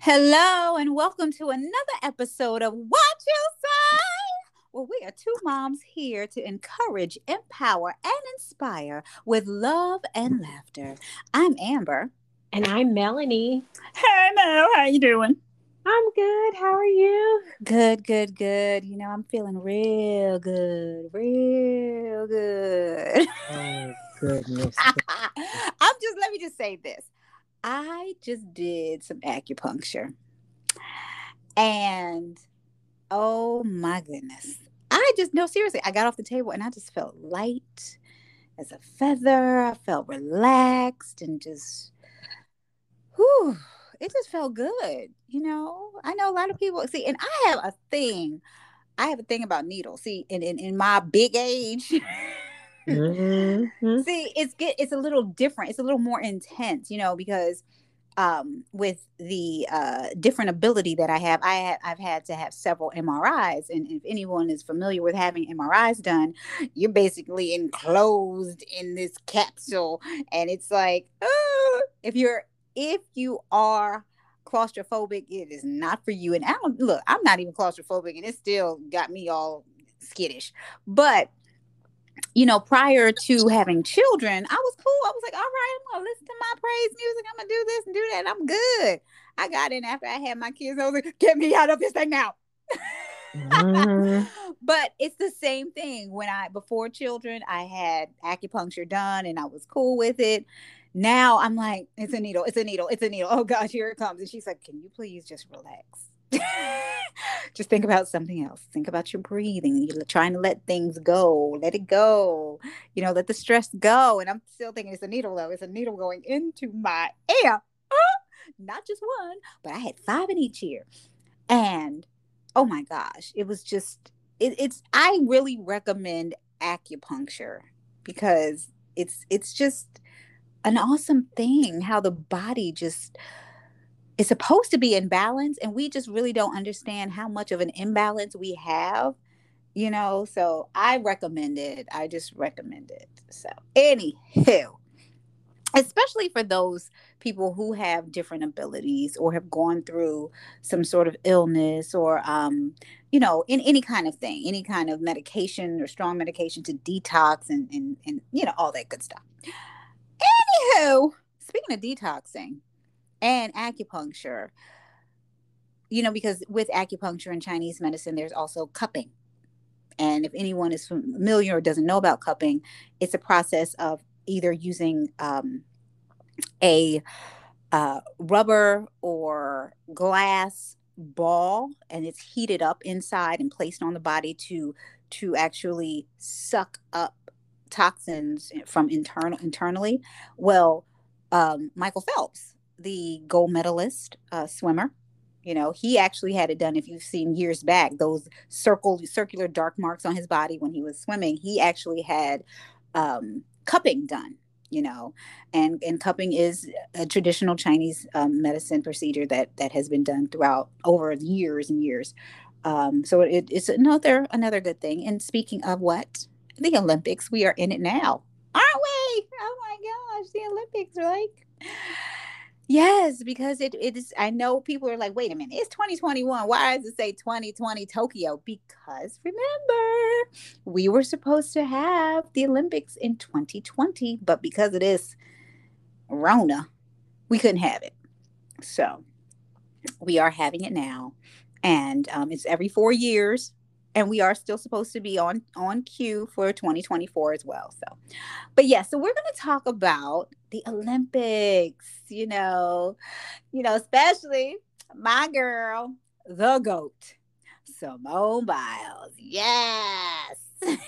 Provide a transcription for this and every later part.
Hello, and welcome to another episode of What You Say. Well, we are two moms here to encourage, empower, and inspire with love and laughter. I'm Amber. And I'm Melanie. Hey, Mel, how you doing? I'm good. How are you? Good, good, good. You know, I'm feeling real good, real good. Oh, goodness. I'm just, let me just say this. I just did some acupuncture. And oh my goodness. I just, no, seriously, I got off the table and I just felt light as a feather. I felt relaxed and just, whew, it just felt good. You know, I know a lot of people see, and I have a thing. I have a thing about needles. See, in, in, in my big age, Mhm. See, it's get it's a little different. It's a little more intense, you know, because um with the uh different ability that I have, I have I've had to have several MRIs. And if anyone is familiar with having MRIs done, you're basically enclosed in this capsule. And it's like, uh, if you're if you are claustrophobic, it is not for you. And I don't look, I'm not even claustrophobic, and it still got me all skittish. But you know, prior to having children, I was cool. I was like, all right, I'm gonna listen to my praise music. I'm gonna do this and do that. I'm good. I got in after I had my kids. I was like, get me out of this thing now. Mhm. but it's the same thing. When I before children, I had acupuncture done and I was cool with it. Now I'm like, it's a needle, it's a needle, it's a needle. Oh gosh, here it comes. And she's like, Can you please just relax? just think about something else. Think about your breathing. You're trying to let things go. Let it go. You know, let the stress go. And I'm still thinking it's a needle though. It's a needle going into my ear. Ah! Not just one, but I had five in each ear. And oh my gosh, it was just it, it's I really recommend acupuncture because it's it's just an awesome thing how the body just is supposed to be in balance and we just really don't understand how much of an imbalance we have you know? So i recommend it. I just recommend it. So anywho especially for those people who have different abilities or have gone through some sort of illness or um you know in any kind of thing any kind of medication or strong medication to detox and and, and you know all that good stuff anywho speaking of detoxing and acupuncture you know because with acupuncture and chinese medicine there's also cupping. And if anyone is familiar or doesn't know about cupping it's a process of either using um, a uh, rubber or glass ball and it's heated up inside and placed on the body to to actually suck up toxins from internal internally. Well um, michael phelps the gold medalist uh, swimmer you know he actually had it done if you've seen years back those circle circular dark marks on his body when he was swimming. He actually had um, cupping done you know and and cupping is a traditional chinese um, medicine procedure that that has been done throughout over years and years. Um, so it, it's another another good thing. And speaking of what the olympics we are in it now aren't we oh my gosh the olympics are like Yes, because it, it is. I know people are like, wait a minute, it's 2021. Why does it say 2020 Tokyo? Because remember, we were supposed to have the Olympics in 2020, but because of this Rona, we couldn't have it. So we are having it now, and um, it's every four years, and we are still supposed to be on on cue for 2024 as well. So, but yeah, so we're going to talk about the Olympics. You know, you know, especially my girl, the goat, Simone Biles. Yes.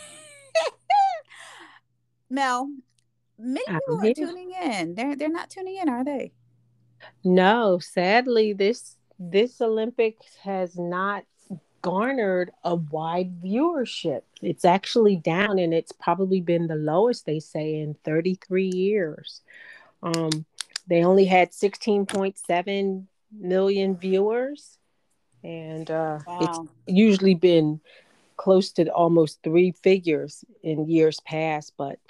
Mel, many people are tuning in. They're they're not tuning in, are they? No, sadly, this this Olympics has not garnered a wide viewership. It's actually down, and it's probably been the lowest they say in 33 years. Um, they only had 16.7 million viewers, and uh, it's usually been close to almost three figures in years past. But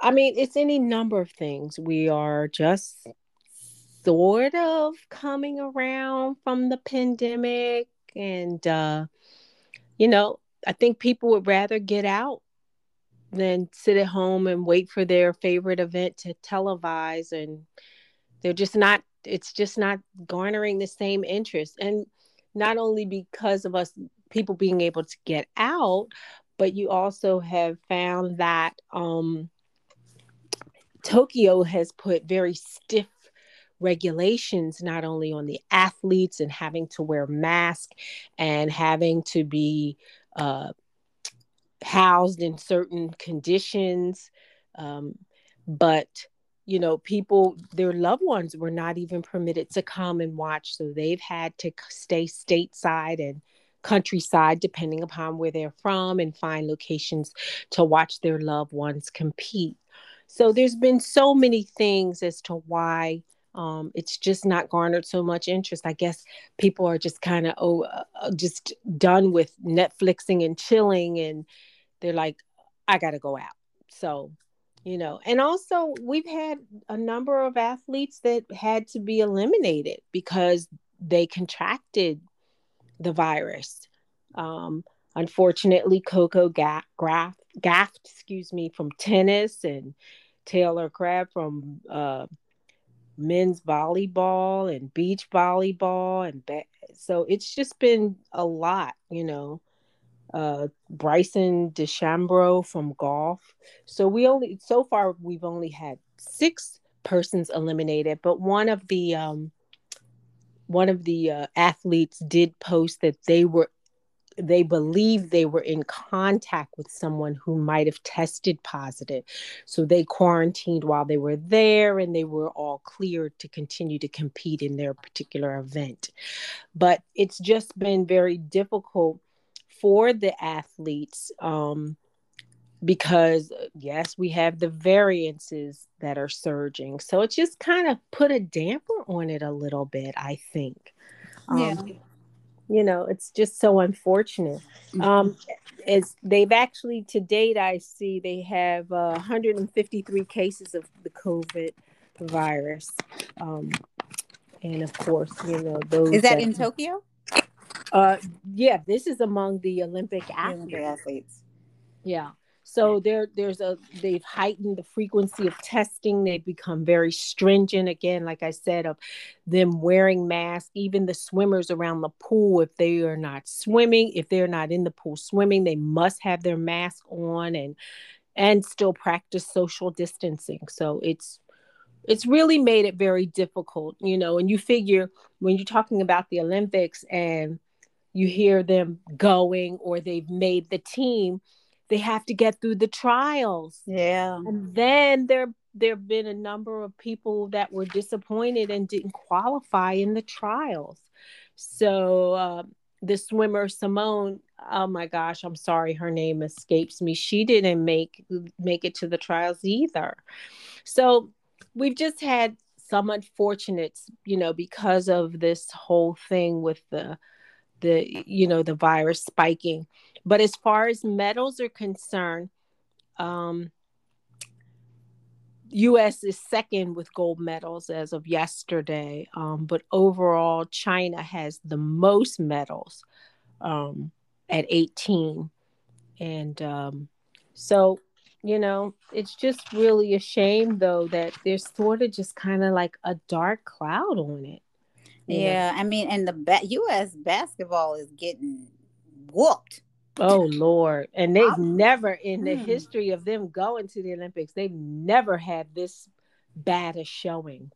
I mean, it's any number of things. We are just sort of coming around from the pandemic. And, uh, you know, I think people would rather get out than sit at home and wait for their favorite event to televise. And they're just not, it's just not garnering the same interest. And not only because of us people being able to get out, but you also have found that um, Tokyo has put very stiff regulations not only on the athletes and having to wear masks and having to be uh, housed in certain conditions um, but you know people their loved ones were not even permitted to come and watch so they've had to stay stateside and countryside, depending upon where they're from, and find locations to watch their loved ones compete. So there's been so many things as to why um, it's just not garnered so much interest. I guess people are just kind of oh, uh, just done with Netflixing and chilling, and they're like, I got to go out. So, you know, and also we've had a number of athletes that had to be eliminated because they contracted the virus. Um, unfortunately, Coco Graf, Gauff, excuse me, from tennis and Taylor Crabb from uh, men's volleyball and beach volleyball and so it's just been a lot, you know. Uh, Bryson DeChambeau from golf. So we only so far we've only had six persons eliminated, but one of the um, one of the uh, athletes did post that they were they believe they were in contact with someone who might have tested positive. So they quarantined while they were there and they were all cleared to continue to compete in their particular event. But it's just been very difficult for the athletes um, because yes we have the variances that are surging so it just kind of put a damper on it a little bit i think yeah. You know it's just so unfortunate. Mm-hmm. um as they've actually to date i see they have uh, 153 cases of the covid virus. Um and of course you know those is that, that in tokyo? Uh yeah this is among the olympic athletes, olympic athletes. yeah so there, there's a they've heightened the frequency of testing. They've become very stringent again, like I said, of them wearing masks. Even the swimmers around the pool, if they are not swimming, if they're not in the pool swimming, they must have their mask on and and still practice social distancing. So it's it's really made it very difficult, you know. And you figure when you're talking about the Olympics and you hear them going or they've made the team they have to get through the trials. Yeah. And then there there have been a number of people that were disappointed and didn't qualify in the trials. So uh, the swimmer Simone, oh my gosh, I'm sorry, her name escapes me. She didn't make make it to the trials either. So we've just had some unfortunates, you know, because of this whole thing with the the you know the virus spiking but as far as medals are concerned, um, U.S. is second with gold medals as of yesterday. Um, but overall, China has the most medals um, at 18. And um, so, you know, it's just really a shame, though, that there's sort of just kind of like a dark cloud on it. Yeah, know? I mean, and the ba- U.S. basketball is getting whooped. Oh Lord. And they've never in the hmm. history of them going to the Olympics, they've never had this bad a showing.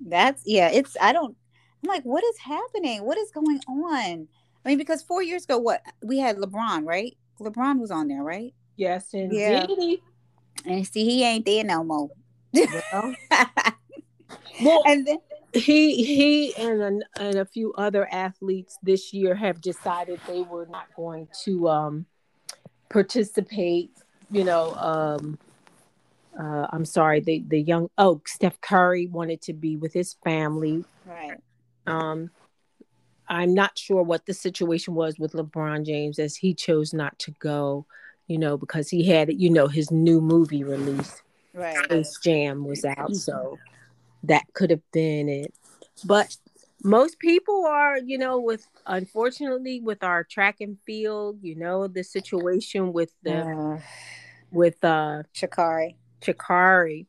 That's yeah, it's I don't I'm like, what is happening? What is going on? I mean, because four years ago, what we had LeBron, right? LeBron was on there, right? Yes, indeed. Yeah. And see, he ain't there no more. Well, well and then he he and a, and a few other athletes this year have decided they were not going to um, participate. You know, um, uh, I'm sorry, the the young oh Steph Curry wanted to be with his family. Right. Um, I'm not sure what the situation was with LeBron James as he chose not to go, you know, because he had, you know, his new movie release. Right. Space Jam was out. So that could have been it. But most people are, you know, with unfortunately with our track and field, you know, the situation with the Uh, with uh Sha'Carri. Chikari.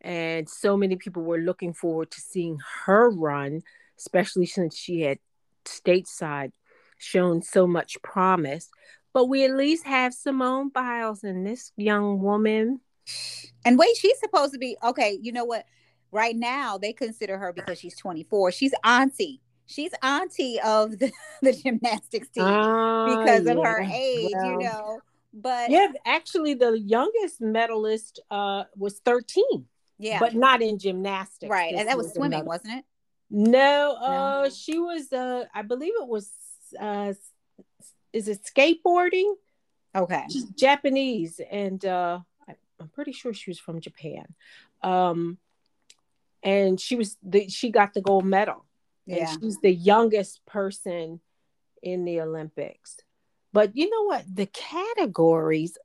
And so many people were looking forward to seeing her run, especially since she had stateside shown so much promise. But we at least have Simone Biles and this young woman. And wait, she's supposed to be okay. You know what? Right now, they consider her because she's 24. She's auntie. She's auntie of the, the gymnastics team because of her Ah, yeah. age, you know. But Yeah, actually, the youngest medalist uh, was 13, yeah, but not in gymnastics. right. This And that was swimming, another- wasn't it? No, uh, she was. Uh, I believe it was. Uh, is it skateboarding? Okay. She's Japanese, and uh, I'm pretty sure she was from Japan. Um, and she was the she got the gold medal, and Yeah. she's the youngest person in the Olympics. But you know what? The categories,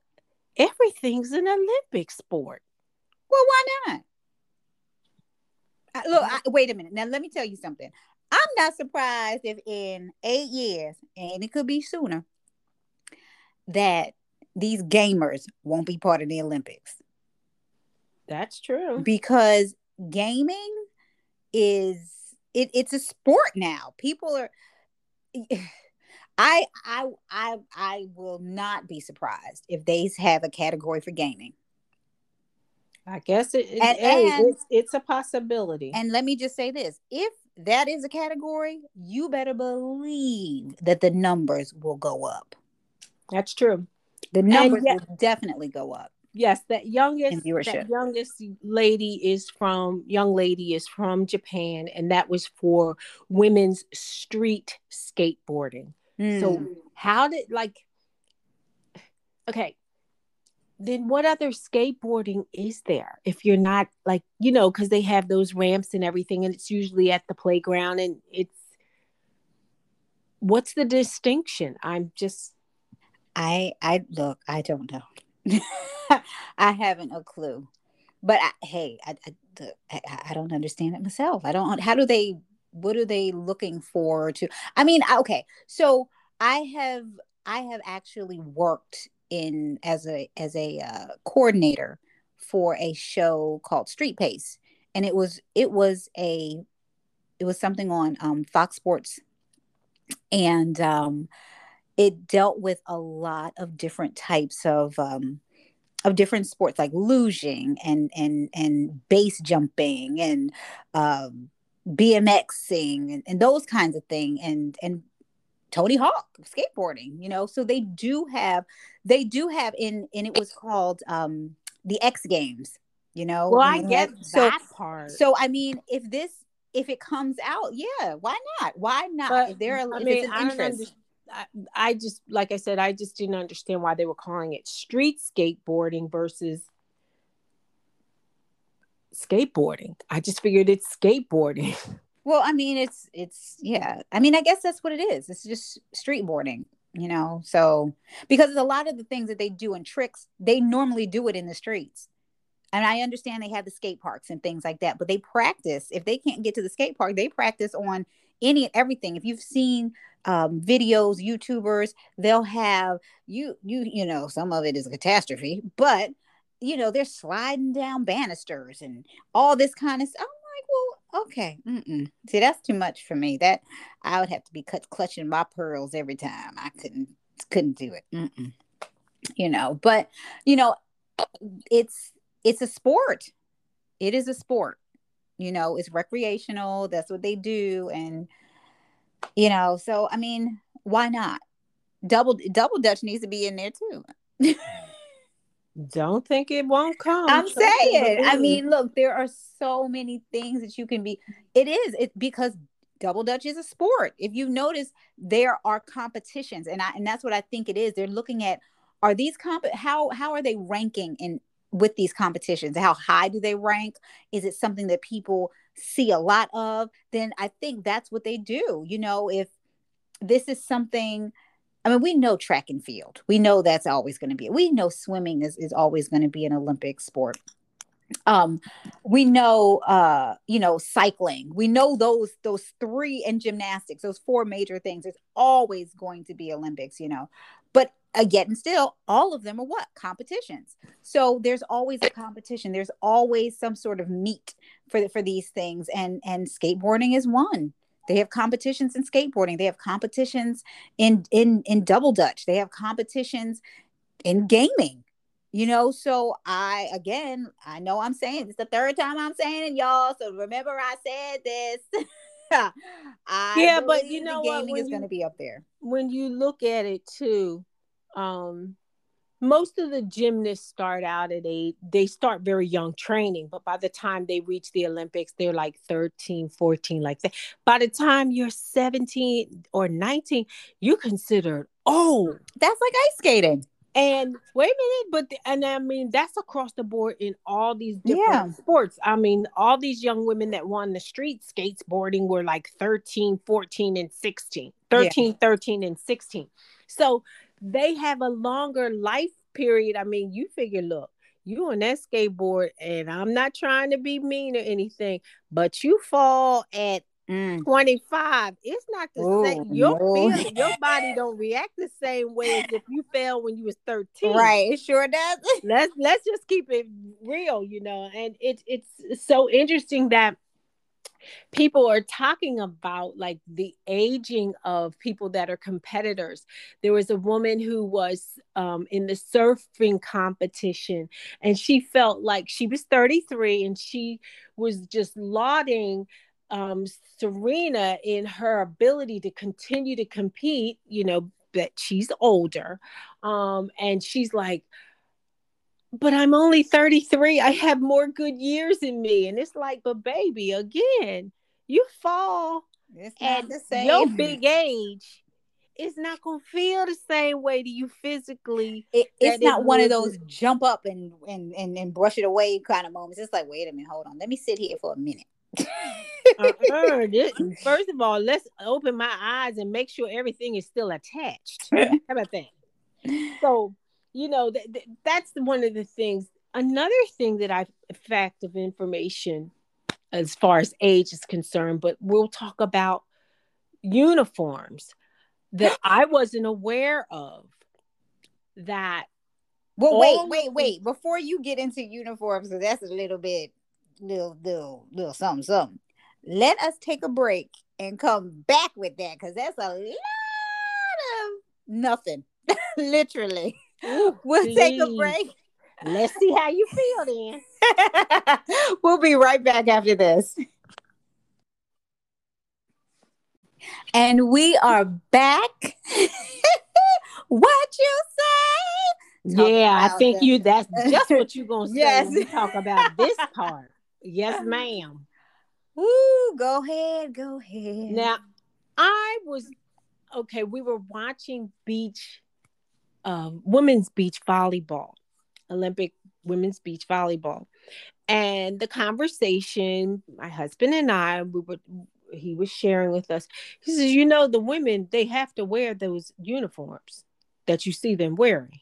everything's an Olympic sport. Well, why not? Uh, Look, I, wait a minute. Now, let me tell you something. I'm not surprised if in eight years, and it could be sooner, that these gamers won't be part of the Olympics That's true. because gaming is it, it's a sport now. People are. I I I I will not be surprised if they have a category for gaming. I guess it, it- And- hey, and- it's, it's a possibility. And let me just say this if that is a category, you better believe that the numbers will go up. That's true. The numbers yet- will definitely go up. Yes, that youngest that youngest lady is from young lady is from Japan, and that was for women's street skateboarding. Mm. So how did like okay, then what other skateboarding is there if you're not like you know because they have those ramps and everything, and it's usually at the playground, and it's what's the distinction? I'm just I I look, I don't know. I haven't a clue. But I, hey, I, I, I don't understand it myself. I don't. How do they? What are they looking for? To I mean, okay. So I have I have actually worked in as a as a uh, coordinator for a show called Street Pace, and it was it was a it was something on um, Fox Sports, and um, it dealt with a lot of different types of um, of different sports like lugeing and and and base jumping and um, BMXing and, and those kinds of thing and and Tony Hawk skateboarding, you know. So they do have they do have in and it was called um, the X Games, you know. well, I get so that part. so I mean, if this if it comes out, yeah, why not? Why not? But, if there are I mean, it's an I don't under- I, just like I said, I just didn't understand why they were calling it street skateboarding versus skateboarding. I just figured it's skateboarding. Well, I mean, it's it's yeah. I mean, I guess that's what it is. It's just street boarding, you know. So because a lot of the things that they do and tricks, they normally do it in the streets. And I understand they have the skate parks and things like that, but they practice. If they can't get to the skate park, they practice on any and everything. If you've seen um, videos, YouTubers, they'll have you you you know some of it is a catastrophe, but you know they're sliding down banisters and all this kind of stuff. I'm like, well, okay, mm-mm. see that's too much for me. That I would have to be cut, clutching my pearls every time. I couldn't couldn't do it. Mm-mm. You know, but you know, it's it's a sport. It is a sport. You know, it's recreational. That's what they do, and you know, so I mean, why not? Double double dutch needs to be in there too. Don't think it won't come. I'm saying. I mean, look, there are so many things that you can be. It is it because double dutch is a sport. If you notice, there are competitions, and I and that's what I think it is. They're looking at are these comp how how are they ranking in with these competitions? How high do they rank? Is it something that people see a lot of? Then I think that's what they do. You know, if this is something I mean, we know track and field. We know that's always going to be. We know swimming is, is always going to be an Olympic sport. Um, we know, uh, you know, cycling. We know those those three and gymnastics, those four major things. It's always going to be Olympics, you know. But again, and still, all of them are what competitions. So there's always a competition. There's always some sort of meet for the, for these things, and and skateboarding is one. They have competitions in skateboarding. They have competitions in in in double dutch. They have competitions in gaming. You know, so I again, I know I'm saying it's the third time I'm saying it, y'all. So remember, I said this. I yeah, but you know gaming what? is going to be up there. When you look at it too, um, most of the gymnasts start out at eight. They start very young training but by the time they reach the olympics they're like 13 14 like that. By the time you're 17 or 19 you're considered oh that's like ice skating. And wait a minute but and i mean that's across the board in all these different yeah. sports. I mean all these young women that won the street skateboarding were like 13 14 and 16 13 yeah. 13 and 16 so they have a longer life period. I mean, you figure, look, you on that skateboard, and I'm not trying to be mean or anything, but you fall at Mm. 25 it's not the Ooh, same your no. feel, your body don't react the same way as if you fell when you was 13 right it sure does let's let's just keep it real you know and it's it's so interesting that people are talking about like the aging of people that are competitors. There was a woman who was um, in the surfing competition, and she felt like she was 33 and she was just lauding um, Serena in her ability to continue to compete, you know, that she's older. Um, and she's like, but I'm only 33. I have more good years in me. And it's like, but baby, again, you fall it's at the same. your big age. It's not gonna feel the same way to you physically. It, it's not it one of those jump up and, and and and brush it away kind of moments. It's like, wait a minute, hold on, let me sit here for a minute. uh-uh. first of all, let's open my eyes and make sure everything is still attached. How about that? So you know, th- th- that's one of the things. Another thing that I fact of information as far as age is concerned, but we'll talk about uniforms that I wasn't aware of. That well, wait, wait, wait. Before you get into uniforms, that's a little bit, little, little, little something, something. Let us take a break and come back with that, because that's a lot of nothing, literally. Ooh, we'll please. take a break. Let's see how you feel then. we'll be right back after this. And we are back. what you say? Talk yeah, I think you that's just what you're gonna say yes. when we talk about this part. Yes, ma'am. Woo, go ahead, go ahead. Now I was okay, we were watching beach um, women's beach volleyball, Olympic women's beach volleyball. And the conversation, my husband and I, we were he was sharing with us. He says, "You know, the women they have to wear those uniforms that you see them wearing."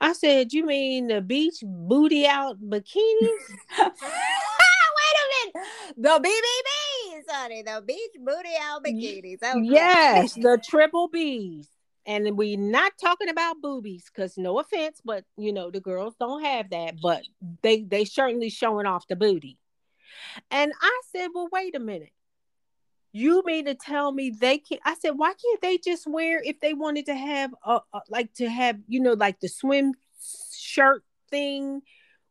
I said, "You mean the beach booty out bikinis?" Wait a minute, the BBBs, honey, the beach booty out bikinis. Okay. Yes, the triple B's and we're not talking about boobies because no offense but you know the girls don't have that but they they certainly showing off the booty. And i said well wait a minute. You mean to tell me they can't i said why can't they just wear if they wanted to have a, a like to have you know like the swim shirt thing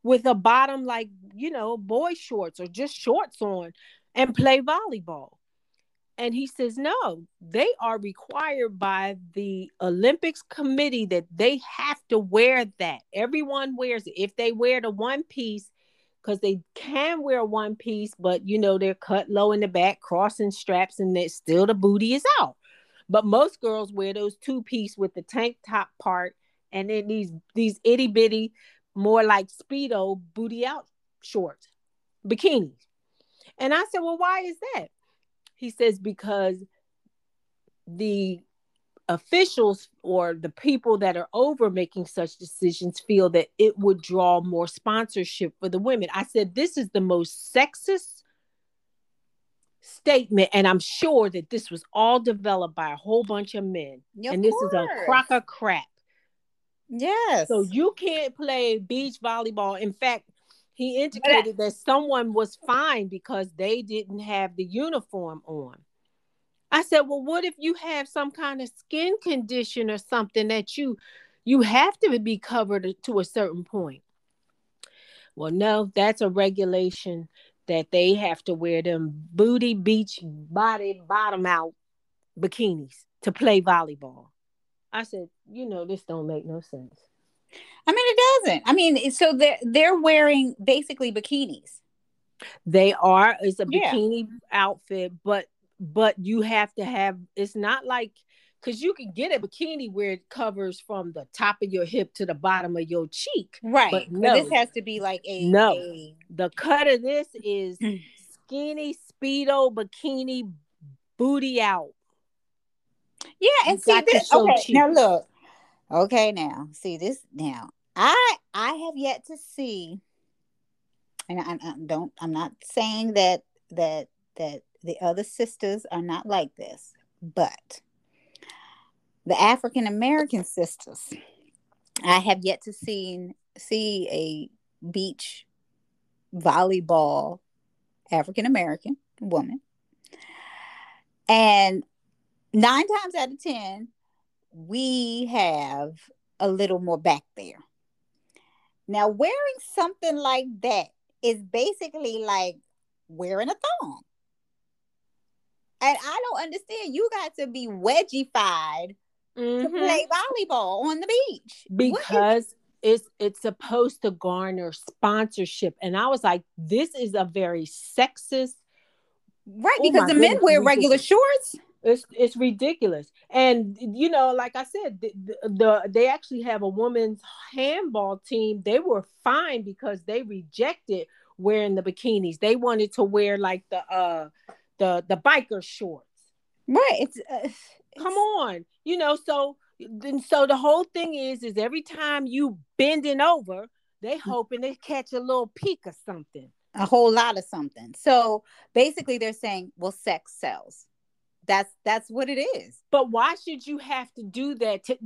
with a bottom like you know boy shorts or just shorts on and play volleyball and he says, no, they are required by the Olympics committee that they have to wear that. Everyone wears it. If they wear the one piece, because they can wear one piece, but you know, they're cut low in the back, crossing straps, and that still the booty is out. But most girls wear those two piece with the tank top part and then these these itty bitty, more like Speedo booty out shorts, bikinis. And I said, Well, why is that? He says because the officials or the people that are over making such decisions feel that it would draw more sponsorship for the women. I said, this is the most sexist statement. And I'm sure that this was all developed by a whole bunch of men. Of and this course. is a crock of crap. Yes. So you can't play beach volleyball. In fact, he indicated that someone was fined because they didn't have the uniform on. I said, "Well, what if you have some kind of skin condition or something that you you have to be covered to a certain point?" Well, no, that's a regulation that they have to wear them booty beach body bottom out bikinis to play volleyball. I said, "You know, this don't make no sense." I mean, it doesn't. I mean, so they're they're wearing basically bikinis. They are. It's a Yeah. bikini outfit, but but you have to have. It's not like because you can get a bikini where it covers from the top of your hip to the bottom of your cheek. Right. But But, no. this has to be like a No. a- The cut of this is skinny speedo bikini booty out. Yeah, You and see this. Okay, now look. Okay, now see this. Now I I have yet to see, and I, I don't. I'm not saying that that that the other sisters are not like this, but the African American sisters, I have yet to see see a beach volleyball African American woman, and nine times out of ten, we have a little more back there. Now, wearing something like that is basically like wearing a thong. And I don't understand. You got to be wedgified to Mhm. play volleyball on the beach. Is- because it's it's supposed to garner sponsorship and i was like this is a very sexist right, Oh because the men goodness, wear regular shorts. It's it's ridiculous. And you know like i said the, the, the they actually have a women's handball team. They were fine because they rejected wearing the bikinis. They wanted to wear like the uh the the biker shorts. Right. It's, uh, come on. You know so then so the whole thing is is every time you bending over they hoping they catch a little peek or something. A whole lot of something. So basically they're saying, well, sex sells. That's that's what it is. but why should you have to do that to,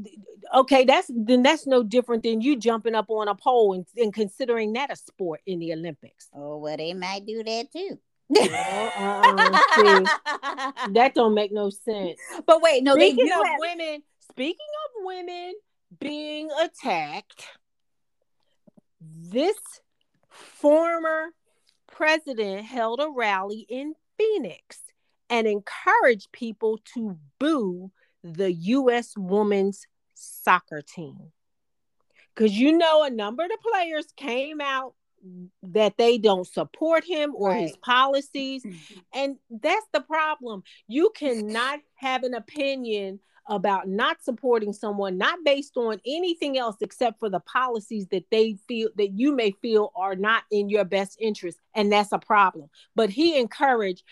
okay that's then that's no different than you jumping up on a pole and, and considering that a sport in the olympics Oh, well, they might do that too. uh-uh, see, that don't make no sense but wait, no, speaking do of have, women speaking of women being attacked this former president held a rally in phoenix and encourage people to boo the u.s women's soccer team. Because you know a number of the players came out that they don't support him or his policies mm-hmm. and that's the problem. You cannot have an opinion about not supporting someone, not based on anything else except for the policies that they feel that you may feel are not in your best interest. And that's a problem. But he encouraged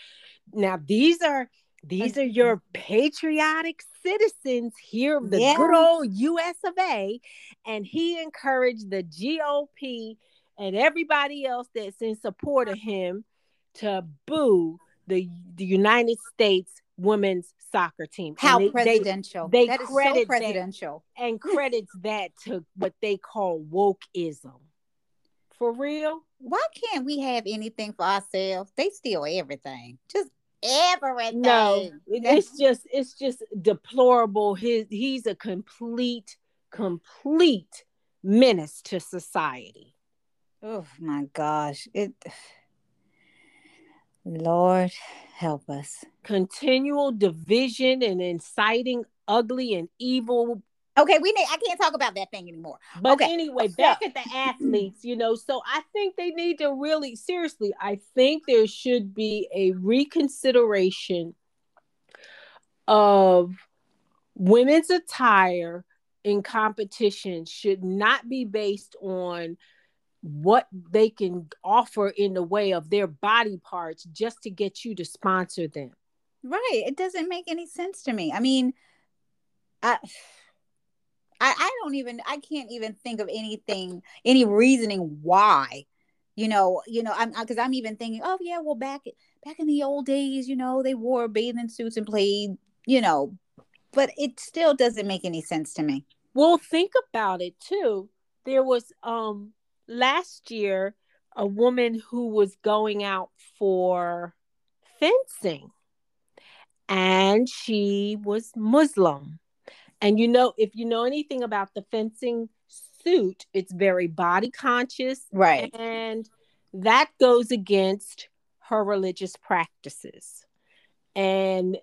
now these are these are your patriotic citizens here of the Yeah. good old US of A. And he encouraged the GOP and everybody else that's in support of him to boo the the United States women's soccer team. How they- they- presidential. they that is so credit that- presidential. and credits that to what they call wokeism. For real? Why can't we have anything for ourselves? They steal everything. Just everything. No, it's just it's just deplorable. His he's a complete complete menace to society. Oh my gosh. It Lord help us. Continual division and inciting ugly and evil Okay, we need I can't talk about that thing anymore. But Okay, anyway, back at the athletes, you know, so I think they need to really seriously, I think there should be a reconsideration of women's attire in competition should not be based on what they can offer in the way of their body parts just to get you to sponsor them. Right. It doesn't make any sense to me. I mean, I, I, I don't even, I can't even think of anything, any reasoning why, you know, you know, I'm because I'm even thinking, oh yeah, well back back in the old days, you know, they wore bathing suits and played, you know, but it still doesn't make any sense to me. Well, think about it too. There was um last year a woman who was going out for fencing and she was Muslim. And you know, if you know anything about the fencing suit, it's very body conscious. Right. And that goes against her religious practices. And,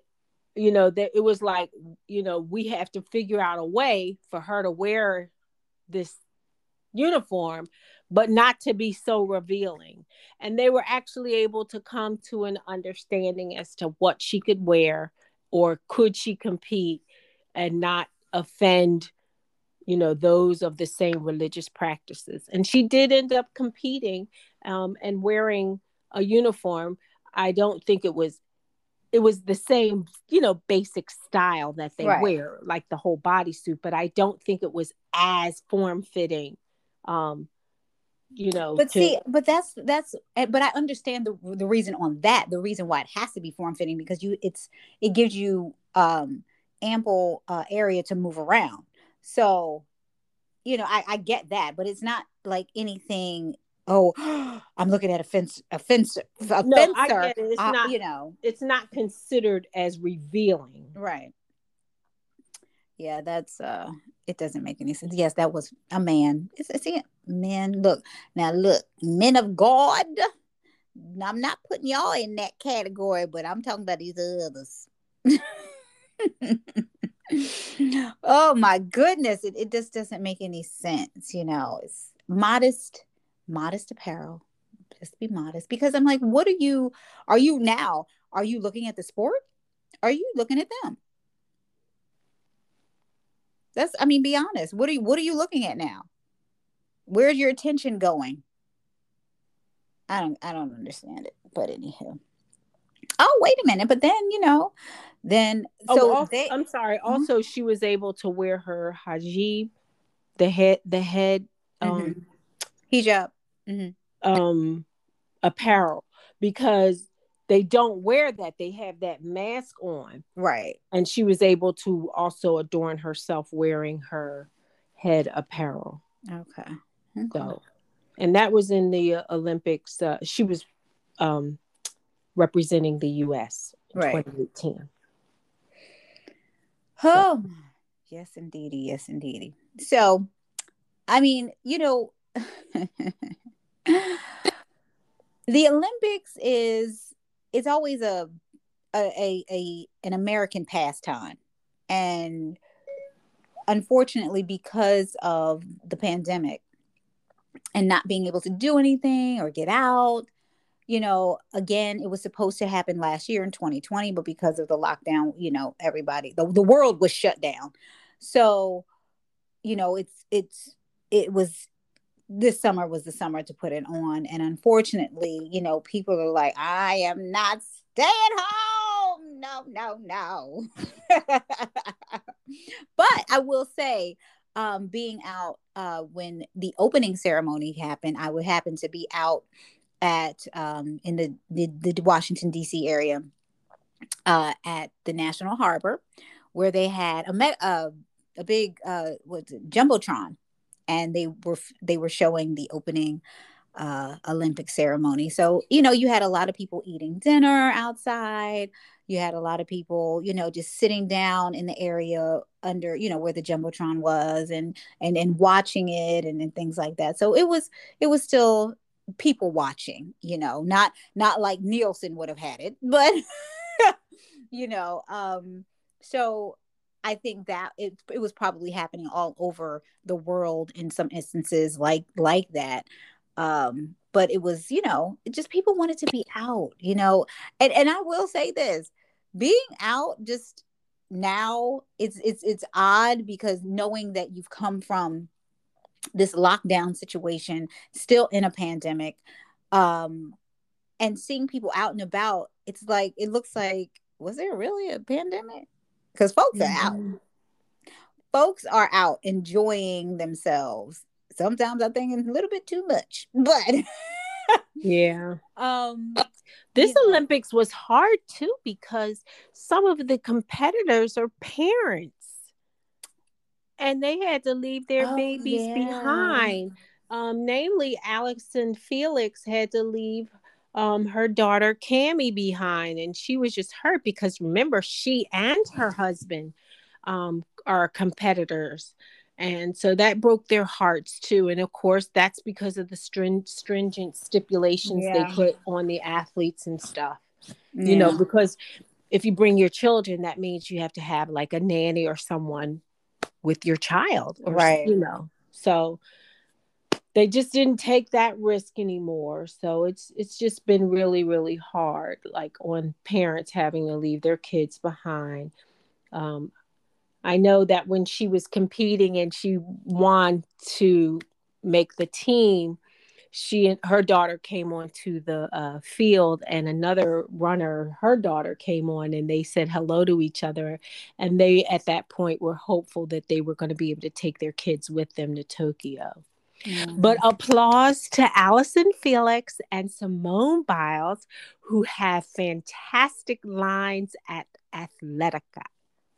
you know, that it was like, you know, we have to figure out a way for her to wear this uniform, but not to be so revealing. And they were actually able to come to an understanding as to what she could wear or could she compete and not offend you know those of the same religious practices and she did end up competing um, and wearing a uniform i don't think it was it was the same you know basic style that they right. wear like the whole bodysuit but i don't think it was as form fitting um you know but to... see but that's that's eh, but i understand the the reason on that the reason why it has to be form fitting because you it's it gives you um ample uh, area to move around. So you know I, I get that but it's not like anything oh i'm looking at a fence a fence a no, fencer I get it. It's uh, not, you know. it's not considered as revealing. Right. Yeah that's uh it doesn't make any sense. Yes that was a man. It's, it's it men. Look now look men of god i'm not putting y'all in that category but i'm talking about these others. Oh my goodness it, it just doesn't make any sense you know. It's modest modest apparel. Just be modest because i'm like what are you are you now are you looking at the sport? Are you looking at them that's I mean, be honest. What are you what are you looking at now? Where's your attention going? I don't I don't understand it. But anywho. Oh, wait a minute. But then, you know, then oh, so also, they, I'm sorry. Mm-hmm. Also, she was able to wear her hijab, the head the head um mm-hmm. hijab. Mm-hmm. Um apparel because they don't wear that they have that mask on. Right. And she was able to also adorn herself wearing her head apparel. Okay, okay. so and that was in the uh, olympics uh, she was um representing the us in right. 2018 oh so. yes indeedy yes indeedy. So i mean you know the olympics is it's always a a, a, an American pastime. And unfortunately, because of the pandemic and not being able to do anything or get out, you know, again, it was supposed to happen last year in 2020, but because of the lockdown, you know, everybody, the, the world was shut down. So, you know, it's, it's, it was this summer was the summer to put it on. And unfortunately, you know, people are like, I am not staying home. No, no, no. but I will say, um, being out uh, when the opening ceremony happened, I would happen to be out at um, in the, the, the Washington D.C. area uh, at the National Harbor, where they had a me- uh, a big uh, what's it, jumbotron and they were they were showing the opening uh, Olympic ceremony. So you know, you had a lot of people eating dinner outside. You had a lot of people, you know, just sitting down in the area under, you know, where the jumbotron was, and and and watching it, and, and things like that. So it was it was still people watching, you know, not not like Nielsen would have had it, but you know, um, so I think that it, it was probably happening all over the world in some instances like like that. Um, but it was, you know, just people wanted to be out, you know. And and I will say this, being out just now it's it's it's odd because knowing that you've come from this lockdown situation, still in a pandemic, um, and seeing people out and about, it's like it looks like was there really a pandemic? Because folks are out. Mm-hmm. folks are out enjoying themselves. Sometimes I think it's a little bit too much, but yeah. Um, this. Olympics was hard too because some of the competitors are parents and they had to leave their Oh, babies yeah. behind. Um, namely, Allyson Felix had to leave um, her daughter Cami behind, and she was just hurt because remember, she and her husband um, are competitors. And so that broke their hearts too. And of course, that's because of the string- stringent stipulations they put on the athletes and stuff you know because if you bring your children that means you have to have like a nanny or someone with your child or Right. you know so they just didn't take that risk anymore. So it's it's just been really really hard like on parents having to leave their kids behind. Um i know that when she was competing and she won to make the team she and her daughter came onto the uh, field and another runner her daughter came on and they said hello to each other. And they at that point were hopeful that they were going to be able to take their kids with them to tokyo But applause to Allyson Felix and Simone Biles, who have fantastic lines at Athletica.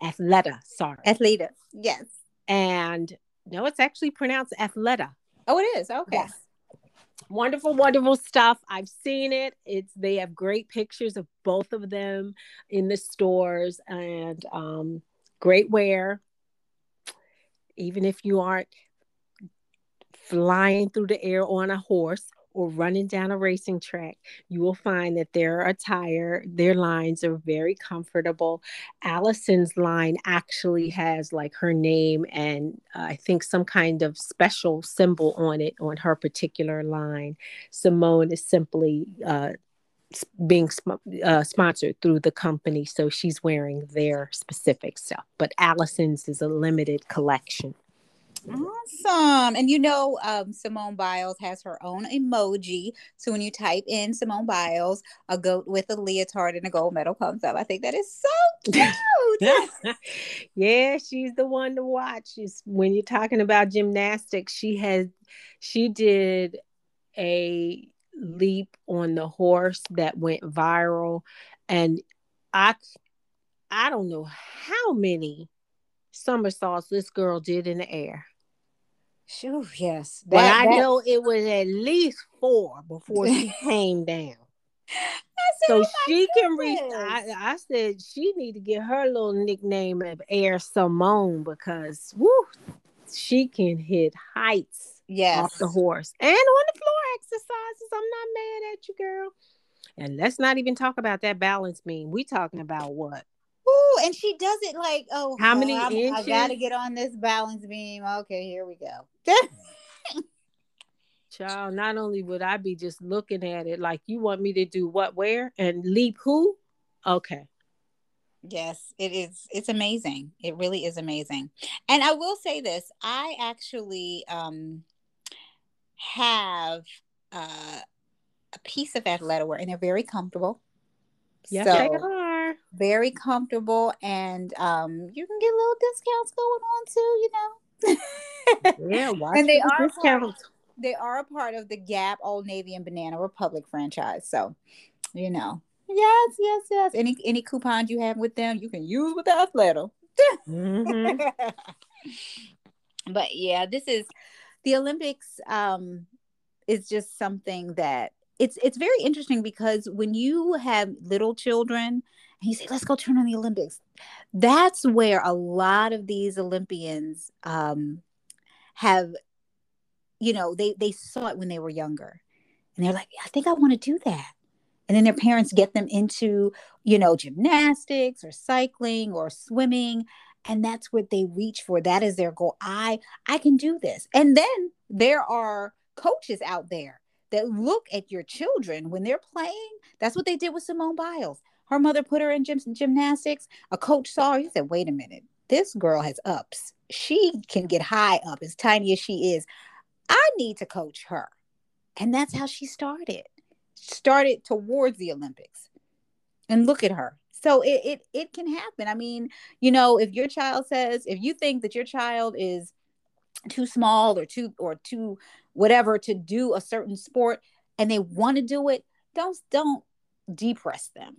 Athleta, sorry. Athleta. Yes. And no, it's actually pronounced Athleta. Oh, it is. Okay. Yes. Wonderful, wonderful stuff. I've seen it. It's they have great pictures of both of them in the stores and um, great wear. Even if you aren't flying through the air on a horse or running down a racing track, you will find that their attire, their lines are very comfortable. Allyson's line actually has like her name and uh, I think some kind of special symbol on it on her particular line. Simone is simply uh, being uh, sponsored through the company, so she's wearing their specific stuff. But Allyson's is a limited collection. Awesome. And you know, um, Simone Biles has her own emoji. So when you type in Simone Biles, a goat with a leotard and a gold medal comes up. I think that is so cute. yeah, she's the one to watch. Is when you're talking about gymnastics, she has she did a leap on the horse that went viral and I I don't know how many somersaults this girl did in the air. Sure, yes. But That- I that- know it was at least four before she came down. Said, So "Oh she can reach. I, I said she need to get her little nickname of Air Simone because woo, she can hit heights yes. off the horse and on the floor exercises. I'm not mad at you, girl. And let's not even talk about that balance beam. We talking about what? Ooh, and she does it like, oh, How many I'm- I gotta get on this balance beam. Okay, here we go. Child, not only would I be just looking at it like you want me to do what, where, and leap who? Okay. Yes, it is. It's amazing. It really is amazing. And I will say this: I actually um have uh, a piece of Athleta wear, and they're very comfortable. Yes, so they are. Very comfortable, and um, you can get little discounts going on too. You know. Yeah, watch And they those are discounts. they are a part of the Gap, Old Navy, and Banana Republic franchise. So, you know, yes, yes, yes. Any any coupons you have with them, you can use with the Athleta. Mhm. but yeah, this is the Olympics. Um, is just something that it's it's very interesting because when you have little children and you say, "Let's go turn on the Olympics," that's where a lot of these Olympians um, have, you know, they they saw it when they were younger, and they're like, "I think I want to do that." And then their parents get them into, you know, gymnastics or cycling or swimming, and that's what they reach for. That is their goal. I I can do this. And then there are coaches out there that look at your children when they're playing. That's what they did with Simone Biles. Her mother put her in gym, gymnastics. A coach saw her. He said, "Wait a minute. This girl has ups. She can get high up, as tiny as she is. I need to coach her." And that's how she started. Started towards the Olympics. And look at her. so it, it it can happen i mean you know if your child says if you think that your child is too small or too or too whatever to do a certain sport and they want to do it don't don't depress them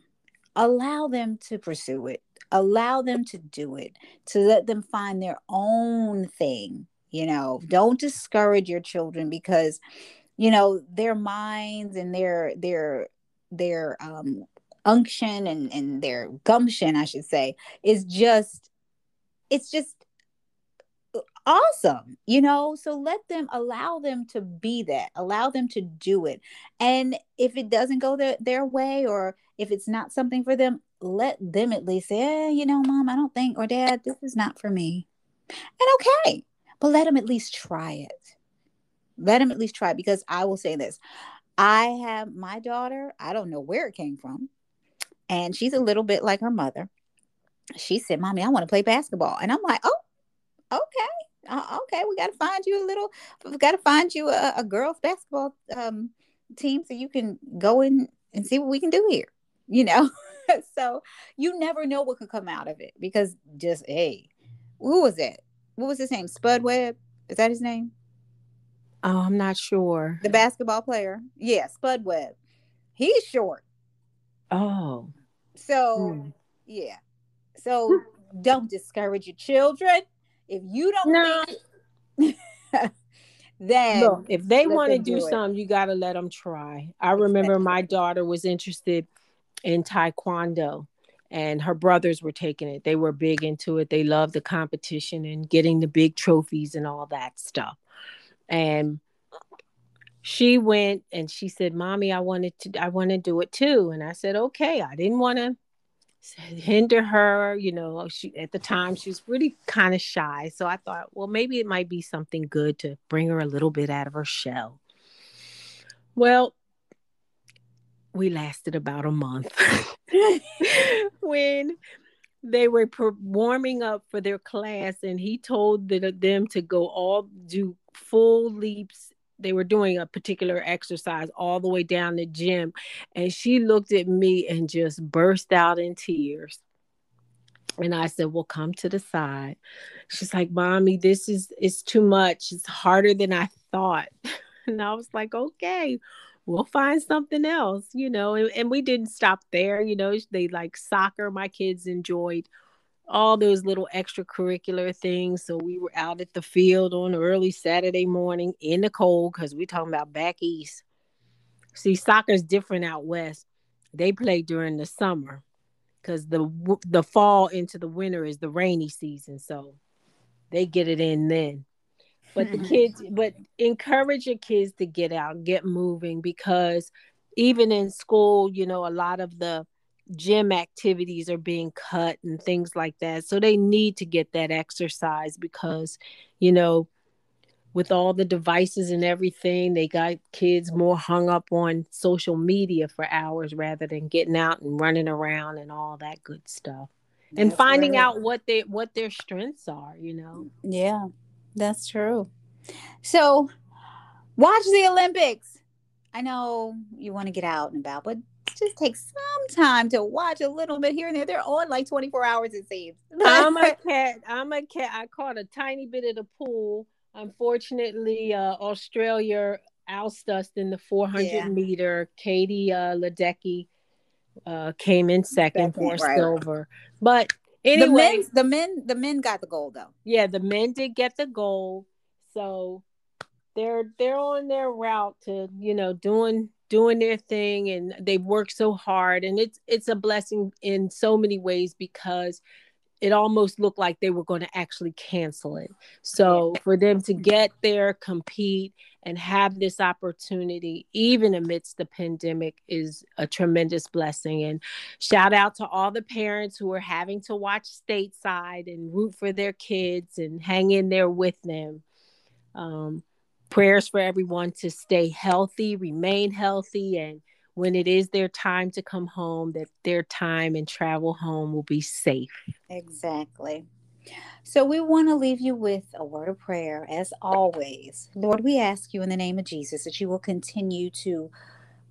allow them to pursue it. Allow them to do it to let them find their own thing you know. Don't discourage your children because you know their minds and their their their um unction and and their gumption i should say is just it's just awesome you know so let them allow them to be that allow them to do it. And if it doesn't go their, their way or if it's not something for them let them at least say eh, you know mom i don't think or dad this is not for me. And okay but let them at least try it. Let them at least try it because i will say this i have my daughter i don't know where it came from and she's a little bit like her mother. She said mommy i want to play basketball. And i'm like oh okay uh, okay, we got to find you a little, we got to find you a, a girls basketball um, team so you can go in and see what we can do here, you know? so you never know what could come out of it because just, hey, who was that? What was his name? Spud Webb? Is that his name? Oh, I'm not sure. The basketball player? Yeah, Spud Webb. He's short. Oh. So, hmm. yeah. So don't discourage your children if you don't no. think, then Look, if they want to do, do something, you got to let them try. I remember my daughter was interested in taekwondo and her brothers were taking it. They were big into it. They loved the competition and getting the big trophies and all that stuff. And she went and she said, "Mommy, I wanted to I want to do it too." And I said, "Okay." I didn't want to hinder her you know she at the time she was really kind of shy so i thought well maybe it might be something good to bring her a little bit out of her shell. Well we lasted about a month when they were warming up for their class and he told the, them to go all do full leaps they were doing a particular exercise all the way down the gym and she looked at me and just burst out in tears. And i said well come to the side. She's like mommy this is it's too much. It's harder than i thought. And i was like okay we'll find something else you know and, and we didn't stop there you know they like soccer my kids enjoyed all those little extracurricular things. So we were out at the field on early Saturday morning in the cold because we're talking about back east. See, soccer's different out west. They play during the summer because the the fall into the winter is the rainy season. So they get it in then. But the kids, but encourage your kids to get out, get moving because even in school, you know, a lot of the gym activities are being cut and things like that. So they need to get that exercise because, you know, with all the devices and everything, they got kids more hung up on social media for hours rather than getting out and running around and all that good stuff. That's and finding right. out what they what their strengths are, you know. Mm, yeah. That's true. So, watch the Olympics. I know you want to get out and about, but just take some time to watch a little bit here and there. They're on like 24 hours, it seems. I'm a cat. I'm a cat. I caught a tiny bit of the pool. Unfortunately, uh, Australia ousted us in the 400 yeah. meter. Katie uh, Ledecky uh, came in second, for right. silver. But anyway, the men, the men, the men got the gold though. Yeah, the men did get the gold. So they're they're on their route to you know doing doing their thing and they've worked so hard and it's it's a blessing in so many ways because it almost looked like they were going to actually cancel it. So for them to get there, compete, and have this opportunity, even amidst the pandemic, is a tremendous blessing. And shout out to all the parents who are having to watch stateside and root for their kids and hang in there with them. Um, prayers for everyone to stay healthy, remain healthy, and when it is their time to come home, that their time and travel home will be safe. Exactly. So we want to leave you with a word of prayer as always. Lord, we ask you in the name of Jesus that you will continue to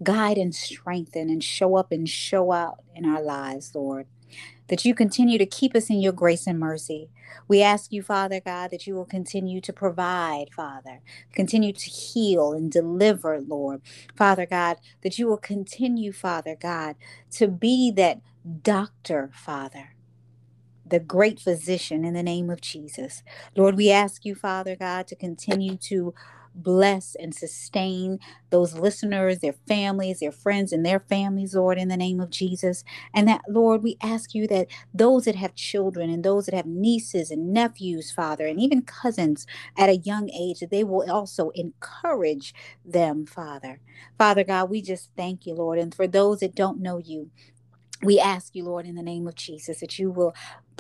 guide and strengthen and show up and show out in our lives, Lord. That you continue to keep us in your grace and mercy. We ask you, Father God, that you will continue to provide, Father, continue to heal and deliver, Lord. Father God, that you will continue, Father God, to be that doctor, Father the great physician in the name of Jesus. Lord, we ask you, Father God, to continue to bless and sustain those listeners, their families, their friends, and their families, Lord, in the name of Jesus. And that, Lord, we ask you that those that have children and those that have nieces and nephews, Father, and even cousins at a young age, that they will also encourage them, Father. Father God, we just thank you, Lord. And for those that don't know you, we ask you, Lord, in the name of Jesus, that you will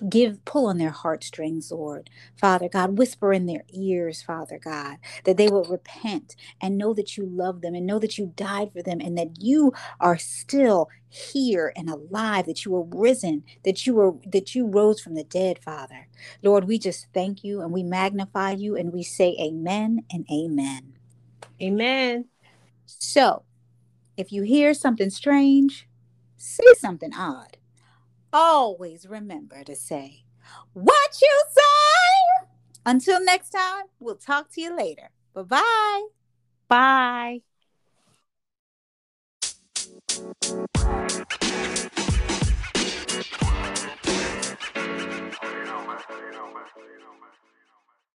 give pull on their heartstrings lord. Father god whisper in their ears father god that they will repent and know that you love them and know that you died for them and that you are still here and alive that you were risen that you were that you rose from the dead father. Lord we just thank you and we magnify you and we say amen and amen. Amen. So if you hear something strange see something odd, always remember to say, What you say? Until next time, we'll talk to you later. Bye-bye. Bye bye. bye